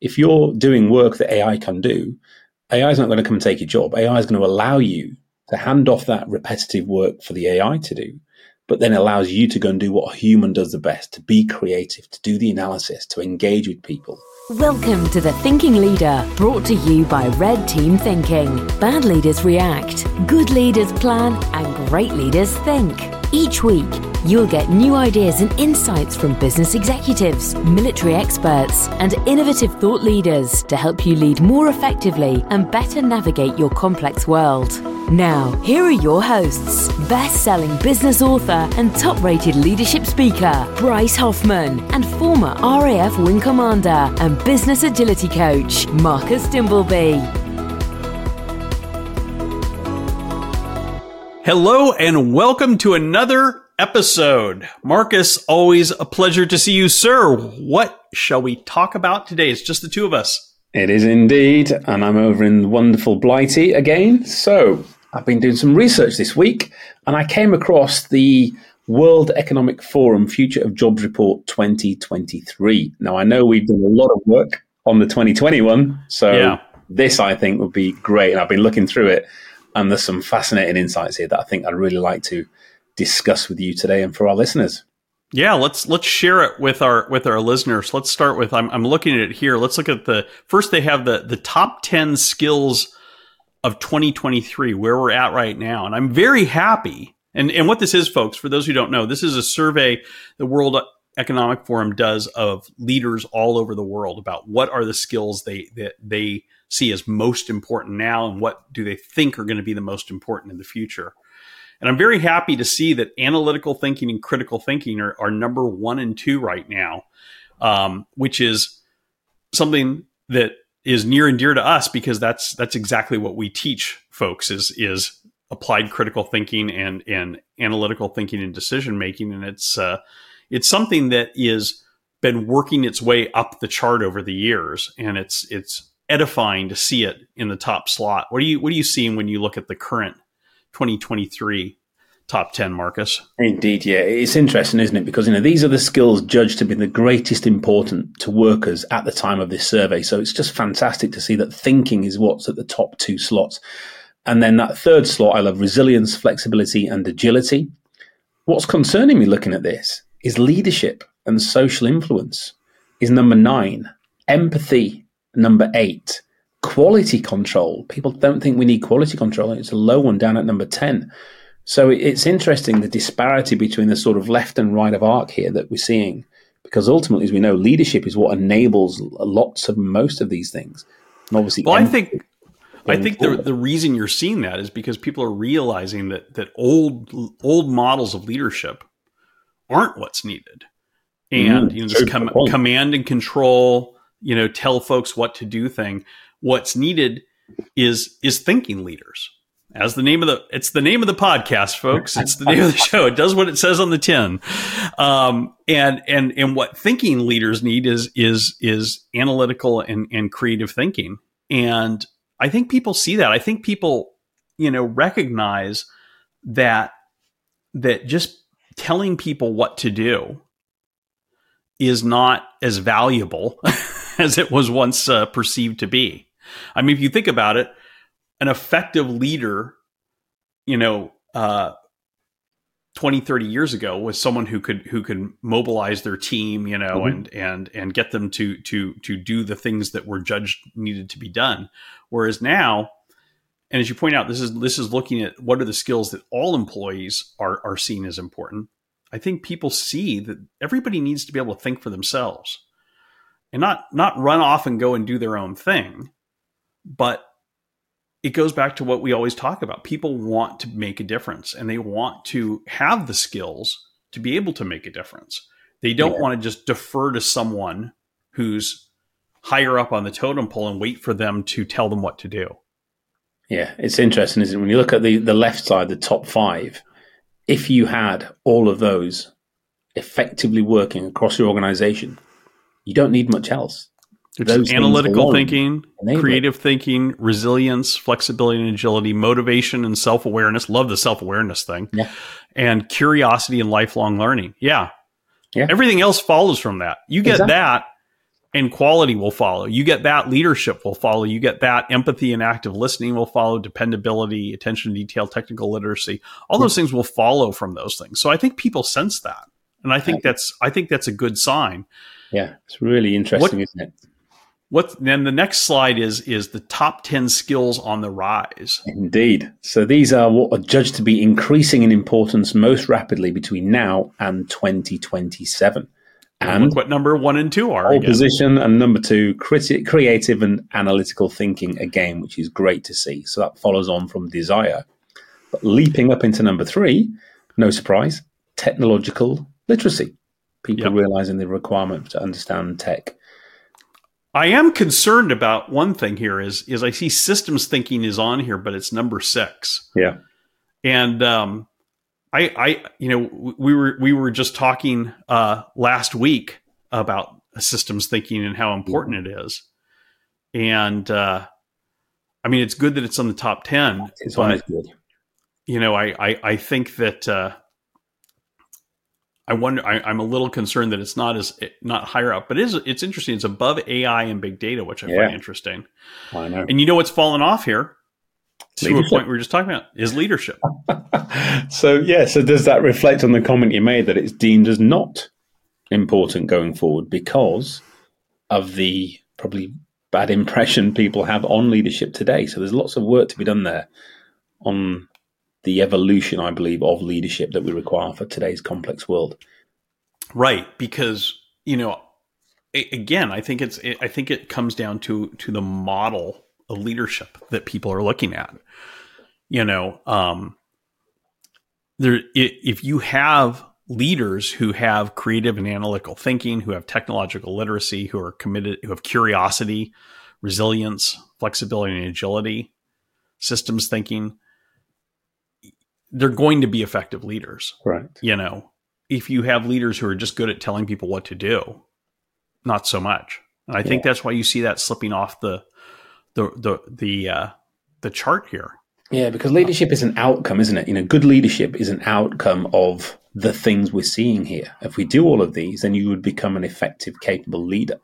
if you're doing work that AI can do, AI is not going to come and take your job. AI is going to allow you to hand off that repetitive work for the AI to do, but then allows you to go and do what a human does the best to be creative, to do the analysis, to engage with people. Welcome to The Thinking Leader, brought to you by Red Team Thinking. Bad leaders react, good leaders plan, and great leaders think. Each week, you'll get new ideas and insights from business executives, military experts, and innovative thought leaders to help you lead more effectively and better navigate your complex world. Now, here are your hosts best selling business author and top rated leadership speaker, Bryce Hoffman, and former RAF Wing Commander and business agility coach, Marcus Dimbleby. Hello and welcome to another episode. Marcus, always a pleasure to see you, sir. What shall we talk about today? It's just the two of us. It is indeed. And I'm over in wonderful Blighty again. So I've been doing some research this week and I came across the World Economic Forum Future of Jobs Report 2023. Now, I know we've done a lot of work on the 2021. So yeah. this, I think, would be great. And I've been looking through it and there's some fascinating insights here that I think I'd really like to discuss with you today and for our listeners. Yeah, let's let's share it with our with our listeners. Let's start with I'm I'm looking at it here. Let's look at the first they have the the top 10 skills of 2023 where we're at right now. And I'm very happy. And and what this is folks, for those who don't know, this is a survey the World Economic Forum does of leaders all over the world about what are the skills they that they see as most important now and what do they think are going to be the most important in the future. And I'm very happy to see that analytical thinking and critical thinking are, are number one and two right now, um, which is something that is near and dear to us because that's that's exactly what we teach folks is is applied critical thinking and and analytical thinking and decision making, and it's uh, it's something that is been working its way up the chart over the years, and it's it's edifying to see it in the top slot. What are you what are you seeing when you look at the current 2023 top 10 marcus? Indeed yeah. It's interesting isn't it? Because you know these are the skills judged to be the greatest important to workers at the time of this survey. So it's just fantastic to see that thinking is what's at the top two slots. And then that third slot i love resilience flexibility and agility. What's concerning me looking at this is leadership and social influence is number nine empathy number eight. Quality control. People don't think we need quality control. It's a low one down at number 10. So it's interesting the disparity between the sort of left and right of arc here that we're seeing, because ultimately, as we know, leadership is what enables lots of most of these things. And obviously, well, I think I think the the reason you're seeing that is because people are realizing that that old old models of leadership aren't what's needed, and mm, you know this com- command and control you know, tell folks what to do thing. What's needed is is thinking leaders. As the name of the it's the name of the podcast, folks. It's the name of the show. It does what it says on the tin. Um, and and and what thinking leaders need is is is analytical and and creative thinking. And I think people see that. I think people, you know, recognize that that just telling people what to do is not as valuable as it was once uh, perceived to be. I mean, if you think about it, an effective leader, you know, uh, 20, 30 years ago was someone who could who could mobilize their team, you know, mm-hmm. and and and get them to to to do the things that were judged needed to be done. Whereas now, and as you point out, this is this is looking at what are the skills that all employees are are seen as important. I think people see that everybody needs to be able to think for themselves and not not run off and go and do their own thing but it goes back to what we always talk about. People want to make a difference and they want to have the skills to be able to make a difference. They don't yeah. want to just defer to someone who's higher up on the totem pole and wait for them to tell them what to do. Yeah it's interesting isn't it? When you look at the the left side the top five if you had all of those effectively working across your organization you don't need much else. It's analytical thinking, creative thinking, resilience, flexibility and agility, motivation and self awareness. Love the self awareness thing. Yeah. And curiosity and lifelong learning. Yeah. Yeah. Everything else follows from that. You get exactly. that, and quality will follow. You get that, leadership will follow. You get that, empathy and active listening will follow, dependability, attention to detail, technical literacy. All those things will follow from those things. So I think people sense that. And I think that's I think that's a good sign. Yeah, it's really interesting, What- isn't it? What then the next slide is is the top 10 skills on the rise. Indeed. So these are what are judged to be increasing in importance most rapidly between now and 2027. And what number 1 and 2 are pole again. position and number two, criti- creative and analytical thinking again, which is great to see. So that follows on from desire. But leaping up into number three, no surprise, technological literacy. People Yep. realizing the requirement to understand tech. I am concerned about one thing here is is I see systems thinking is on here but it's number 6. Yeah. and um, I, I, you know, we were we were just talking uh, last week about systems thinking and how important it is, and uh, I mean, it's good that it's on the top ten. It's but good. you know, I, I, I think that uh, I wonder. I, I'm a little concerned that it's not as not higher up, but it is it's interesting. It's above AI and big data, which I Yeah. find interesting. I know. And you know what's fallen off here? To a point we were just talking about is leadership. so yeah, so does that reflect on the comment you made that it's deemed as not important going forward because of the probably bad impression people have on leadership today? So there's lots of work to be done there on the evolution, I believe, of leadership that we require for today's complex world. right because you know again i think it's i think it comes down to to the model of leadership that people are looking at you know um there if you have leaders who have creative and analytical thinking who have technological literacy who are committed who have curiosity resilience flexibility and agility systems thinking they're going to be effective leaders Right. you know, if you have leaders who are just good at telling people what to do, not so much. And I think that's why you see that slipping off the the the the uh, the chart here. Yeah, because leadership is an outcome, isn't it? You know, good leadership is an outcome of the things we're seeing here. If we do all of these, then you would become an effective, capable leader.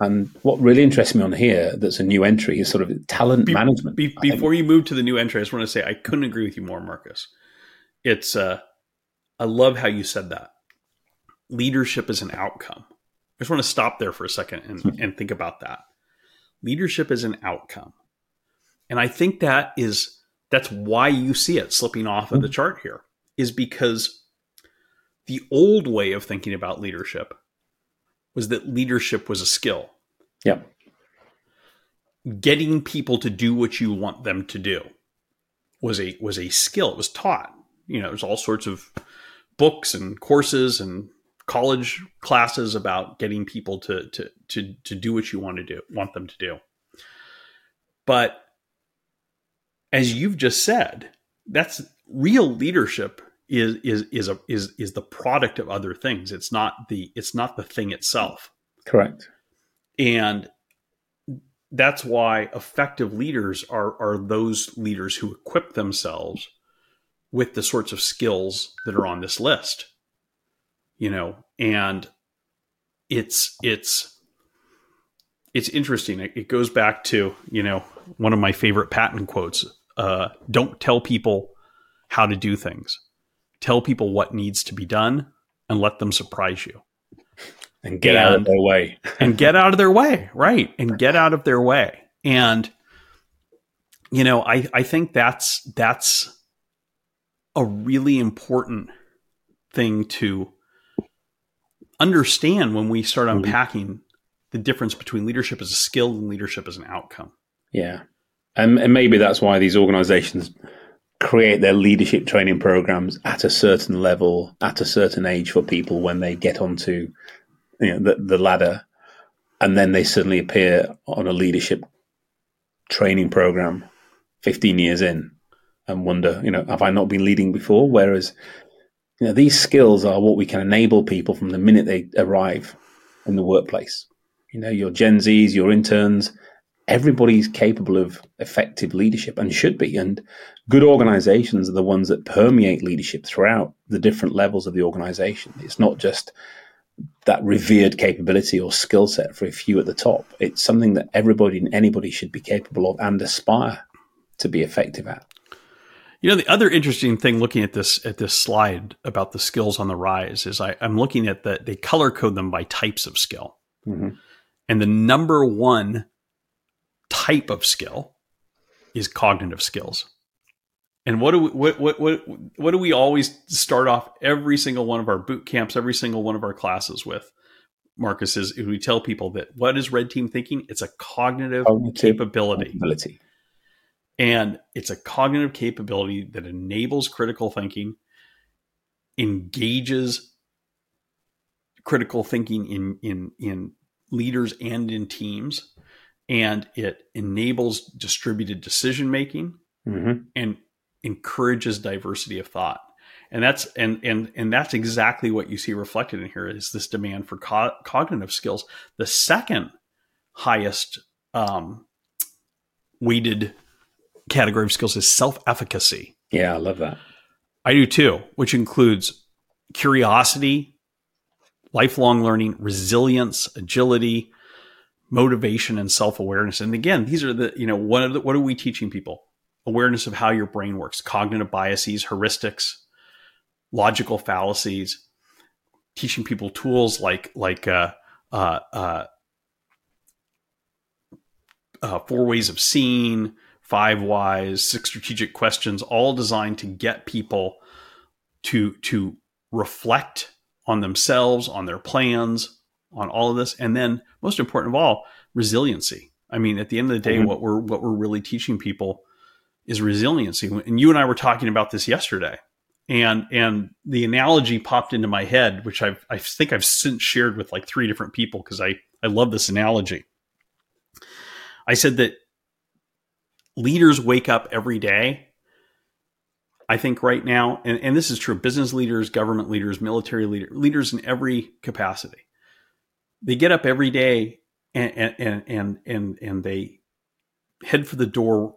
And what really interests me on here, that's a new entry, is sort of talent Be- management. Be- before you move to the new entry, I just want to say I couldn't agree with you more, Marcus. It's uh, I love how you said that. Leadership is an outcome. I just want to stop there for a second and, hmm. and think about that. Leadership is an outcome. And I think that is that's why you see it slipping off of the hmm. chart here, is because the old way of thinking about leadership was that leadership was a skill yeah, getting people to do what you want them to do was a was a skill. It was taught. You know, there's all sorts of books and courses and college classes about getting people to to to to do what you want to do, want them to do. But as you've just said, that's real leadership is is is a is is the product of other things. It's not the it's not the thing itself. correct. And that's why effective leaders are are those leaders who equip themselves with the sorts of skills that are on this list. You know, and it's it's it's interesting. It, it goes back to, you know, one of my favorite Patton quotes. Uh, don't tell people how to do things. Tell people what needs to be done and let them surprise you And get out of their way. and get out of their way, right? And get out of their way. And you know, I I think that's that's a really important thing to understand when we start Mhm. unpacking the difference between leadership as a skill and leadership as an outcome. Yeah. And, and maybe that's why these organizations create their leadership training programs at a certain level, at a certain age for people when they get onto you know, the, the ladder. And then they suddenly appear on a leadership training program 15 years in and wonder, you know, have I not been leading before? Whereas, you know, these skills are what we can enable people from the minute they arrive in the workplace. You know, your Gen Zs, your interns, everybody's capable of effective leadership and should be. And good organizations are the ones that permeate leadership throughout the different levels of the organization. It's not just that revered capability or skill set for a few at the top. It's something that everybody and anybody should be capable of and aspire to be effective at. You know, the other interesting thing looking at this at this slide about the skills on the rise is I, am looking at that they color code them by types of skill. Mm-hmm. And the number one type of skill is cognitive skills. And what do we what what what what do we always start off every single one of our boot camps, every single one of our classes with? Marcus is we tell people that what is red team thinking? It's a cognitive, cognitive capability. capability. And it's a cognitive capability that enables critical thinking, engages critical thinking in, in, in leaders and in teams, and it enables distributed decision making mm-hmm. and encourages diversity of thought and that's and and and that's exactly what you see reflected in here is this demand for co- cognitive skills the second highest um, weighted category of skills is self efficacy. Yeah, I love that. I do too, which includes curiosity, lifelong learning, resilience, agility, motivation, and self awareness. And again, these are the, you know, what are, the, what are we teaching people? Awareness of how your brain works, cognitive biases, heuristics, logical fallacies, teaching people tools like, like, uh, uh, uh, uh four ways of seeing, five whys, six strategic questions, all designed to get people to to reflect on themselves, on their plans, on all of this, and then most important of all, resiliency. I mean, at the end of the day, mm-hmm. what we're what we're really teaching people is resiliency. And you and I were talking about this yesterday, and and the analogy popped into my head, which I've, I think I've since shared with like three different people because I I love this analogy. I said that leaders wake up every day. I think right now, and, and this is true, business leaders, government leaders, military leaders, leaders in every capacity. They get up every day and and and and and they head for the door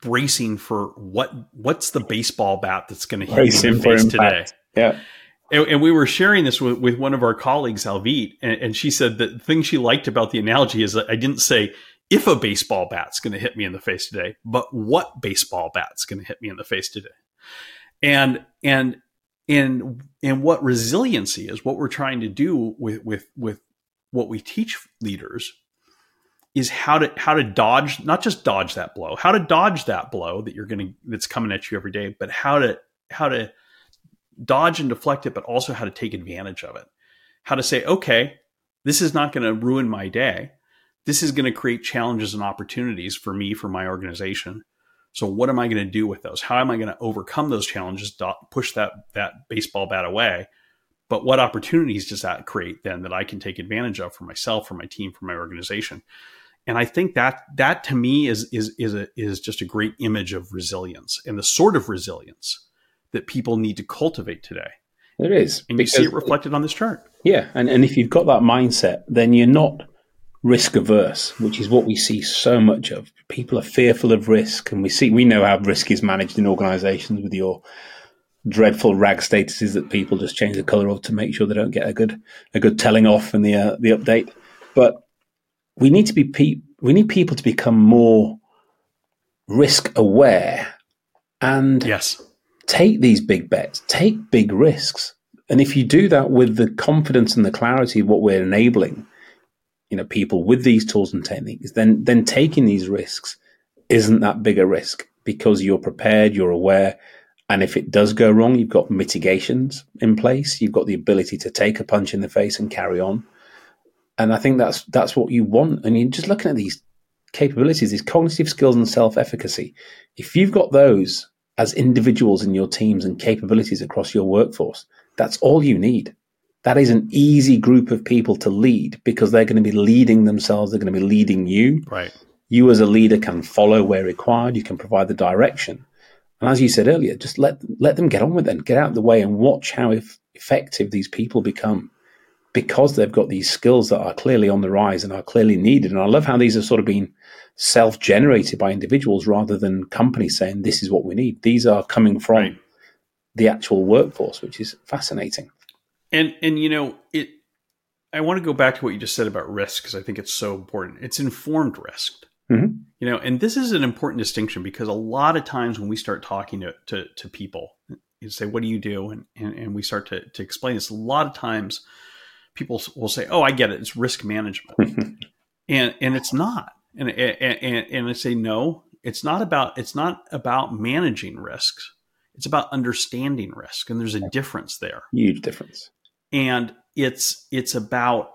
bracing for what what's the baseball bat that's going to hit you in the face today. Yeah. And, and, we were sharing this with, with one of our colleagues, Alvit, and, and, she said that the thing she liked about the analogy is that I didn't say if a baseball bat's going to hit me in the face today, but what baseball bat's going to hit me in the face today. And and and and what resiliency is, what we're trying to do with with with what we teach leaders is how to how to dodge not just dodge that blow, how to dodge that blow that you're going to that's coming at you every day, but how to how to dodge and deflect it, but also how to take advantage of it. How to say, okay, this is not going to ruin my day this is going to create challenges and opportunities for me, for my organization. So what am I going to do with those? How am I going to overcome those challenges, push that, that baseball bat away? But what opportunities does that create then that I can take advantage of for myself, for my team, for my organization? And I think that that to me is is is a, is just a great image of resilience and the sort of resilience that people need to cultivate today. It is, and you see it reflected on this chart. Yeah, and and if you've got that mindset, then you're not risk averse, which is what we see so much of. People are fearful of risk, and we see we know how risk is managed in organisations with your dreadful rag statuses that people just change the colour of to make sure they don't get a good a good telling off in the uh, the update. But we need to be pe- we need people to become more risk aware and yes take these big bets, take big risks. And if you do that with the confidence and the clarity of what we're enabling, you know people with these tools and techniques, then then taking these risks isn't that big a risk because you're prepared, you're aware, and if it does go wrong, you've got mitigations in place. You've got the ability to take a punch in the face and carry on. And I think that's that's what you want. And you're just looking at these capabilities, these cognitive skills and self-efficacy. If you've got those as individuals in your teams and capabilities across your workforce, that's all you need that is an easy group of people to lead because they're going to be leading themselves. They're going to be leading you. Right. You as a leader can follow where required. You can provide the direction. And as you said earlier, just let let them get on with it. and Get out of the way and watch how effective these people become because they've got these skills that are clearly on the rise and are clearly needed. And I love how these have sort of been self-generated by individuals rather than companies saying this is what we need. These are coming from right. the actual workforce, which is fascinating and and you know it I want to go back to what you just said about risk because I think it's so important. It's informed risk. Mm-hmm. You know, and this is an important distinction because a lot of times when we start talking to, to, to people, you say, what do you do? And, and, and we start to, to explain this. A lot of times people will say, oh, I get it. It's risk management. and, and it's not. And, and, and I say, no, it's not about, it's not about managing risks. It's about understanding risk. And there's a difference there. Huge difference. And it's, it's about,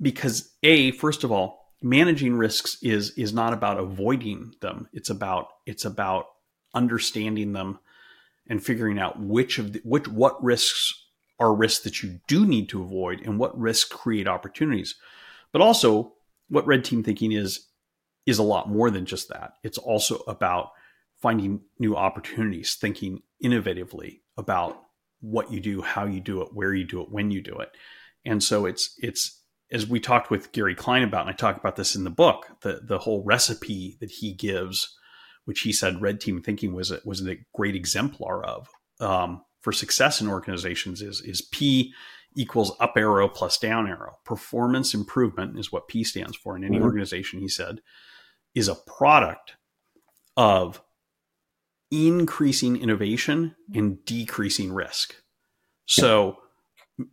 because a, first of all, managing risks is, is not about avoiding them. It's about, it's about understanding them and figuring out which of the, which what risks are risks that you do need to avoid and what risks create opportunities. But also, what red team thinking is is a lot more than just that. It's also about finding new opportunities, thinking innovatively about what you do, how you do it, where you do it, when you do it. And so it's it's as we talked with Gary Klein about, and I talk about this in the book, the the whole recipe that he gives which he said red team thinking was a, was a great exemplar of um, for success in organizations is is P equals up arrow plus down arrow. Performance improvement is what P stands for in any mm-hmm. organization. He said is a product of increasing innovation and decreasing risk. So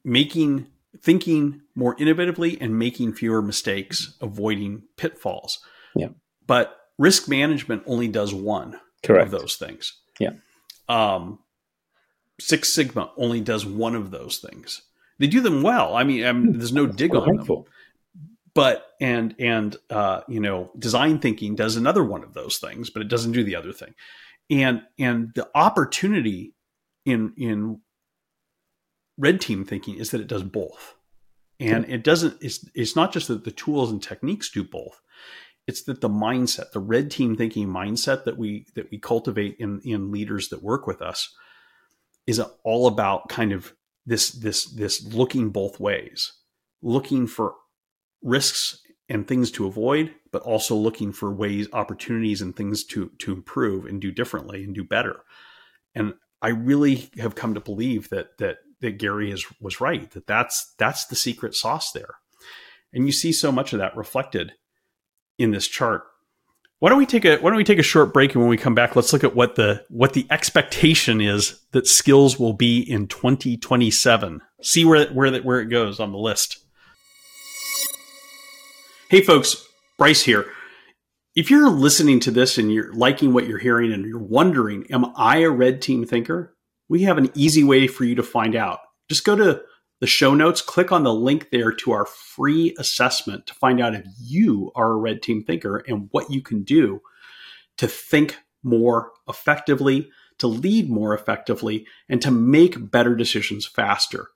making thinking more innovatively and making fewer mistakes, avoiding pitfalls. Yeah. But risk management only does one Correct. of those things. Yeah. Um, Six Sigma only does one of those things. They do them well. I mean, I mean there's no dig on them. But and and uh, you know, design thinking does another one of those things, but it doesn't do the other thing. And and the opportunity in in red team thinking is that it does both. And it doesn't it's it's not just that the tools and techniques do both. It's that the mindset the red team thinking mindset that we that we cultivate in in leaders that work with us is all about kind of this this this looking both ways looking for risks and things to avoid but also looking for ways opportunities and things to to improve and do differently and do better. And i really have come to believe that that that gary is was right that that's that's the secret sauce there and you see so much of that reflected in this chart. Why don't we take a why don't we take a short break and when we come back let's look at what the what the expectation is that skills will be in 2027. See where where where it goes on the list. Hey folks, Bryce here. If you're listening to this and you're liking what you're hearing and you're wondering, am I a red team thinker? We have an easy way for you to find out. Just go to the show notes, click on the link there to our free assessment to find out if you are a red team thinker and what you can do to think more effectively, to lead more effectively, and to make better decisions faster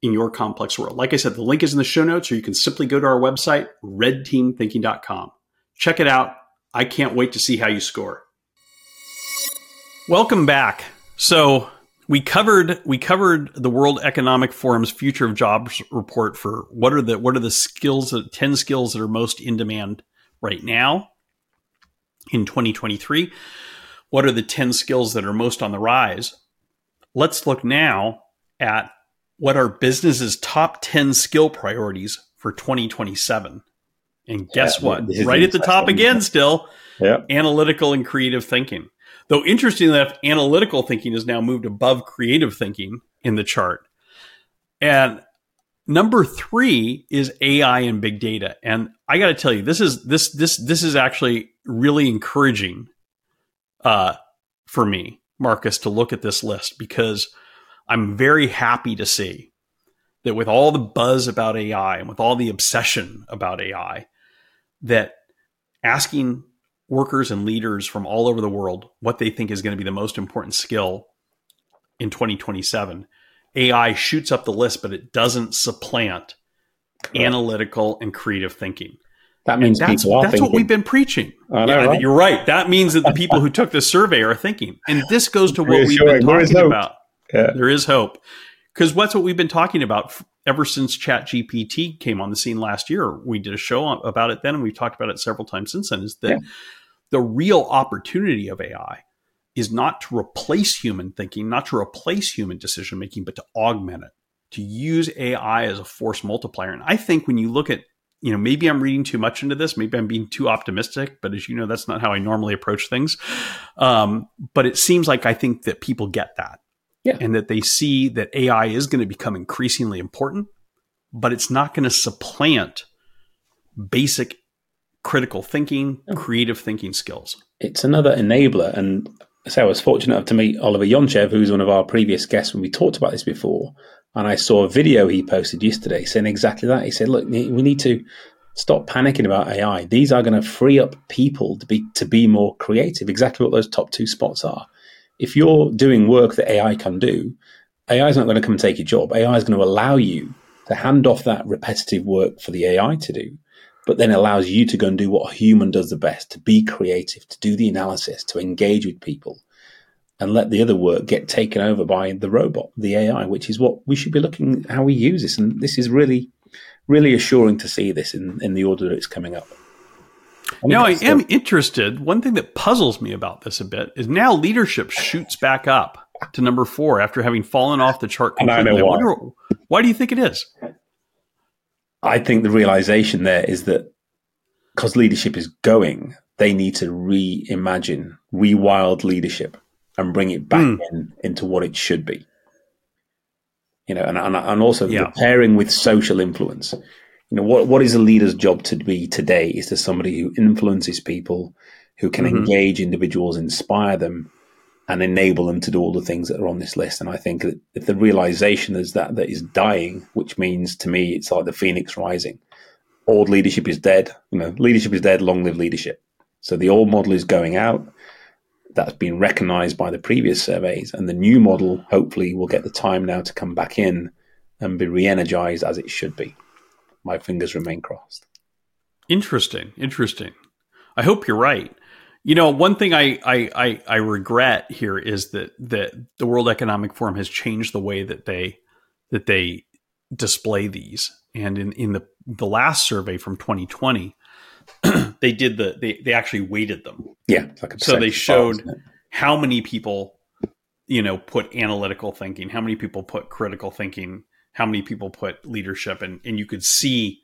in your complex world. Like I said, the link is in the show notes, or you can simply go to our website, redteamthinking.com. Check it out. I can't wait to see how you score. Welcome back. So, we covered we covered the World Economic Forum's Future of Jobs report for what are the what are the skills that 10 skills that are most in demand right now in 2023 what are the 10 skills that are most on the rise? Let's look now at what are businesses top 10 skill priorities for 2027 and guess yeah, what? right at the top again still. Yeah. analytical and creative thinking Though interestingly enough, analytical thinking has now moved above creative thinking in the chart. And number three is AI and big data. And I got to tell you, this is this this this is actually really encouraging uh, for me, Marcus, to look at this list because I'm very happy to see that with all the buzz about AI and with all the obsession about AI, that asking workers and leaders from all over the world what they think is going to be the most important skill in 2027. AI shoots up the list, but it doesn't supplant Correct. analytical and creative thinking. That means and that's, that's what we've been preaching. Know, yeah, right? You're right. That means that the people who took this survey are thinking. And this goes to what we've been talking about. Yeah. There is hope. Because what's what we've been talking about ever since ChatGPT came on the scene last year. We did a show about it then, and we've talked about it several times since then. Is that yeah. The real opportunity of AI is not to replace human thinking, not to replace human decision making, but to augment it, to use AI as a force multiplier. And I think when you look at, you know, maybe I'm reading too much into this, maybe I'm being too optimistic, but as you know, that's not how I normally approach things. Um, but it seems like I think that people get that. Yeah. And that they see that AI is going to become increasingly important, but it's not going to supplant basic critical thinking, oh. creative thinking skills. It's another enabler. And so I was fortunate enough to meet Oliver Yonchev, who's one of our previous guests when we talked about this before. And I saw a video he posted yesterday saying exactly that. He said, look, we need to stop panicking about AI. These are going to free up people to be to be more creative. Exactly what those top two spots are. If you're doing work that AI can do, AI is not going to come and take your job. AI is going to allow you to hand off that repetitive work for the AI to do but then allows you to go and do what a human does the best to be creative, to do the analysis, to engage with people, and let the other work get taken over by the robot, the AI, which is what we should be looking how we use this. And this is really, really assuring to see this in, in the order that it's coming up. now, I am interested. One thing that puzzles me about this a bit is now leadership shoots back up to number four after having fallen off the chart completely. And I know why. wonder, why do you think it is? I think the realization there is that because leadership is going, they need to reimagine, rewild leadership and bring it back mm. in, into what it should be. You know, and and, and also yeah. pairing with social influence. You know, what what is a leader's job to be today is to somebody who influences people, who can mm-hmm. engage individuals, inspire them, and enable them to do all the things that are on this list. And I think that if the realization is that that is dying, which means to me it's like the phoenix rising. Old leadership is dead. You know, leadership is dead. Long live leadership. So the old model is going out. That's been recognized by the previous surveys, and the new model hopefully will get the time now to come back in and be re-energized as it should be. My fingers remain crossed. Interesting. Interesting. I hope you're right. You know, one thing I, I, I, I, regret here is that that the World Economic Forum has changed the way that they that they display these. And in, in the the last survey from 2020, they did the they, they actually weighted them. Yeah. Like so they showed how many people, you know, put analytical thinking, how many people put critical thinking, how many people put leadership, and and you could see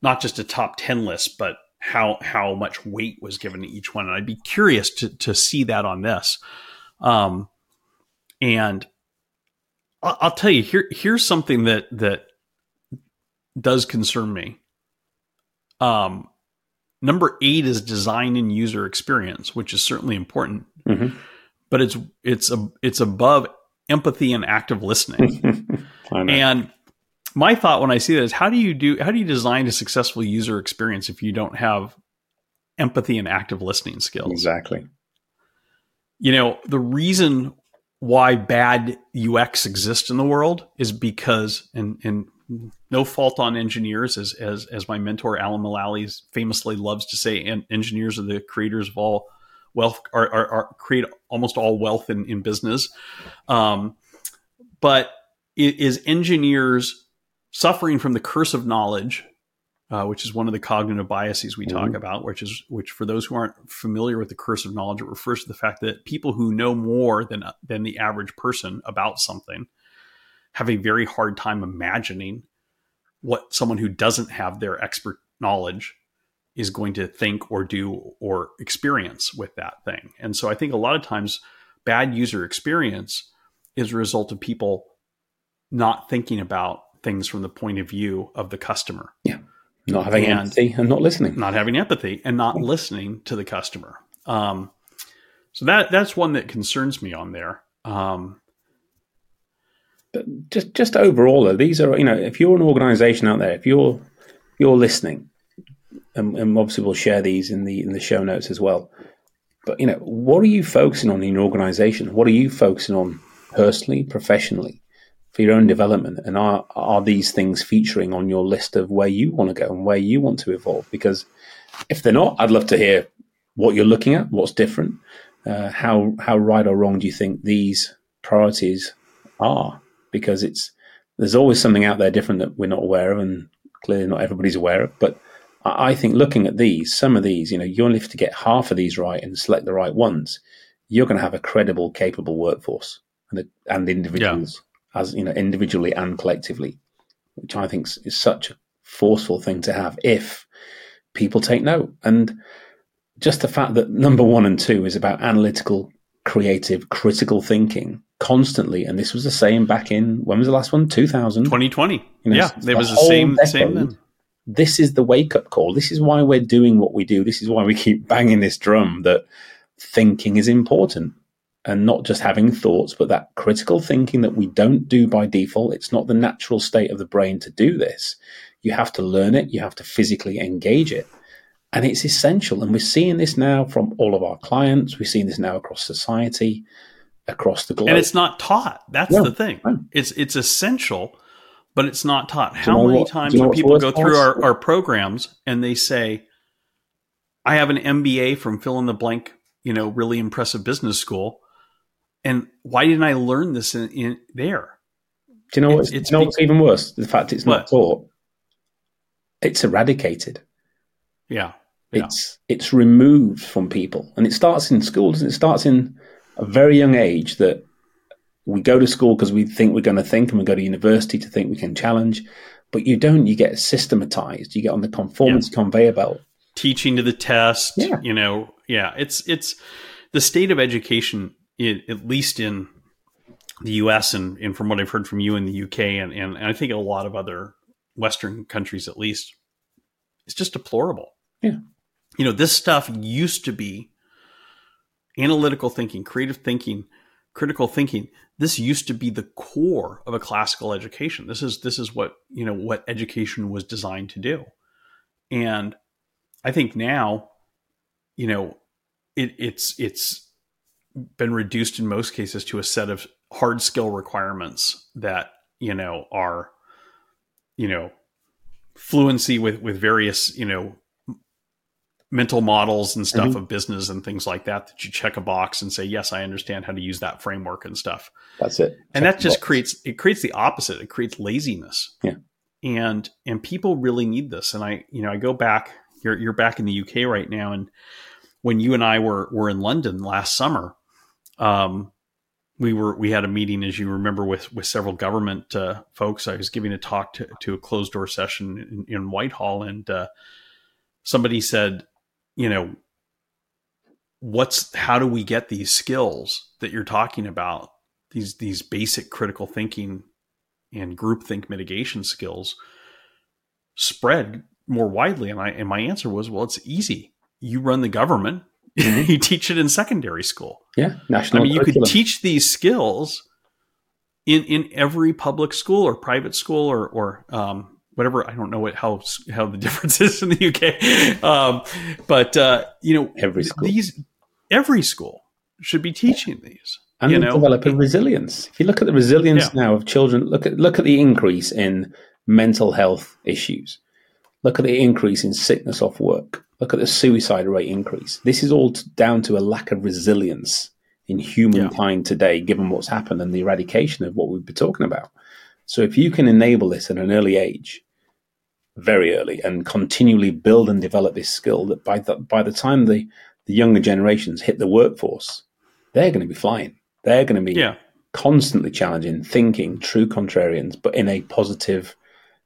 not just a top 10 list, but how how much weight was given to each one, and I'd be curious to to see that on this. Um, and I'll, I'll tell you here here's something that that does concern me. Um, number eight is design and user experience, which is certainly important, mm-hmm. but it's it's a it's above empathy and active listening. and my thought when I see that is how do you do how do you design a successful user experience if you don't have empathy and active listening skills? Exactly. You know, the reason why bad UX exists in the world is because and and no fault on engineers as as as my mentor Alan Mulally famously loves to say and engineers are the creators of all wealth are, are, are create almost all wealth in, in business um, but it is engineers suffering from the curse of knowledge, uh, which is one of the cognitive biases we talk mm-hmm. about, which is which for those who aren't familiar with the curse of knowledge, it refers to the fact that people who know more than than the average person about something have a very hard time imagining what someone who doesn't have their expert knowledge is going to think or do or experience with that thing. And so I think a lot of times bad user experience is a result of people not thinking about things from the point of view of the customer. Yeah. Not having and empathy and not listening. Not having empathy and not listening to the customer. Um, so that that's one that concerns me on there. Um, but just just overall, though, these are you know, if you're an organisation out there, if you're you're listening, and, and, obviously we'll share these in the in the show notes as well. But you know, what are you focusing on in your organisation? What are you focusing on personally, professionally? For your own development? And are are these things featuring on your list of where you want to go and where you want to evolve? Because if they're not, I'd love to hear what you're looking at, what's different, uh, how how right or wrong do you think these priorities are? Because it's there's always something out there different that we're not aware of, and clearly not everybody's aware of. But I think looking at these, some of these, you know, you only have to get half of these right and select the right ones. You're going to have a credible, capable workforce and and individuals as you know, individually and collectively, which I think is such a forceful thing to have if people take note. And just the fact that number one and two is about analytical, creative, critical thinking constantly. And this was the same back in when was the last one? 2000? 2020. You know, yeah, it was the same, decade, same then. This is the wake up call. This is why we're doing what we do. This is why we keep banging this drum that thinking is important and not just having thoughts, but that critical thinking that we don't do by default. It's not the natural state of the brain to do this. You have to learn it, you have to physically engage it. And it's essential. And we're seeing this now from all of our clients. We're seeing this now across society, across the globe. And it's not taught. That's no, the thing. No. It's it's essential, but it's not taught. How many what, times do people go through our, our programs and they say, I have an MBA from fill in the blank, you know, really impressive business school. And why didn't I learn this in, in there? Do you know, it's, it's, you know what's even worse? The fact it's not what? taught. It's eradicated. Yeah. It's yeah. it's removed from people, and it starts in school. Doesn't it? it starts in a very young age that we go to school because we think we're going to think, and we go to university to think we can challenge. But you don't. You get systematized. You get on the conformance yeah. conveyor belt. Teaching to the test. Yeah. You know. Yeah. It's it's the state of education, in, at least in the U.S. and, and from what I've heard from you in the U.K. and, and I think a lot of other Western countries, at least, it's just deplorable. Yeah. You know, this stuff used to be analytical thinking, creative thinking, critical thinking. This used to be the core of a classical education. This is this is what, you know, what education was designed to do. And I think now, you know, it, it's it's been reduced in most cases to a set of hard skill requirements that, you know, are, you know, fluency with with various, you know, mental models and stuff mm-hmm. of business and things like that that you check a box and say yes i understand how to use that framework and stuff. That's it. And check that just box. creates it creates the opposite. It creates laziness. Yeah. And and people really need this. And i you know i go back you're you're back in the uk right now. And when you and i were were in london last summer um we were we had a meeting as you remember with with several government uh, folks i was giving a talk to, to a closed door session in, in whitehall and uh, somebody said you know, what's how do we get these skills that you're talking about? These these basic critical thinking and groupthink mitigation skills spread more widely. And I and my answer was, well, it's easy. You run the government. Mm-hmm. you teach it in secondary school. Yeah, national. I mean, you could teach these skills in in every public school or private school or or um, whatever. I don't know what how how the difference is in the UK, um, but uh, you know, every school. these every school should be teaching these. And you know? developing resilience. If you look at the resilience yeah. now of children, look at look at the increase in mental health issues. Look at the increase in sickness off work. Look at the suicide rate increase. This is all down to a lack of resilience in humankind yeah. today, given what's happened and the eradication of what we've been talking about. So, if you can enable this at an early age, very early and continually build and develop this skill that by the, by the time the, the younger generations hit the workforce, they're going to be flying. They're going to be yeah. constantly challenging, thinking, true contrarians, but in a positive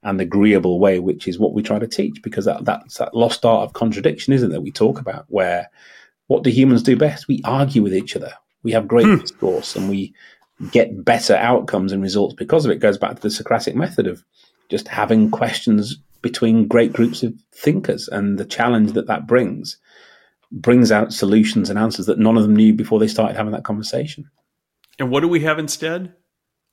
and agreeable way, which is what we try to teach because that, that's that lost art of contradiction, isn't it? We talk about where what do humans do best? We argue with each other. We have great hmm. discourse and we get better outcomes and results because of it. it goes back to the Socratic method of just having questions between great groups of thinkers and the challenge that that brings brings out solutions and answers that none of them knew before they started having that conversation. And what do we have instead?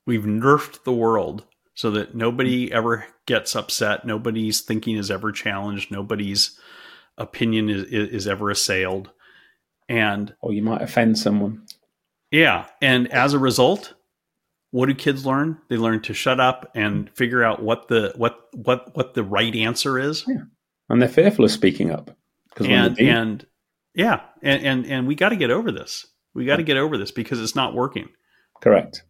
We've nerfed the world so that nobody ever gets upset, nobody's thinking is ever challenged, nobody's opinion is, is ever assailed. And or you might offend someone. Yeah, and as a result, what do kids learn? They learn to shut up and figure out what the what what what the right answer is. Yeah. And they're fearful of speaking up. And and yeah, and and, and we got to get over this. We got to get over this because it's not working. Correct.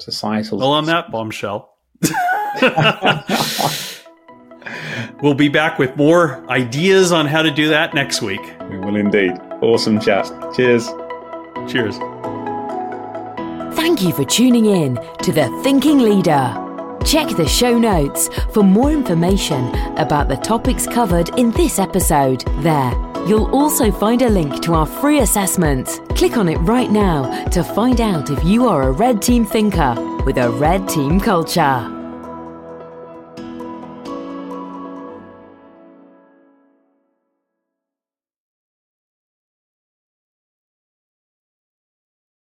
Societal. Well, on that bombshell. we'll be back with more ideas on how to do that next week. We will indeed. Awesome chat. Cheers. Cheers. Thank you for tuning in to The Thinking Leader. Check the show notes for more information about the topics covered in this episode. There, you'll also find a link to our free assessment. Click on it right now to find out if you are a red team thinker with a red team culture.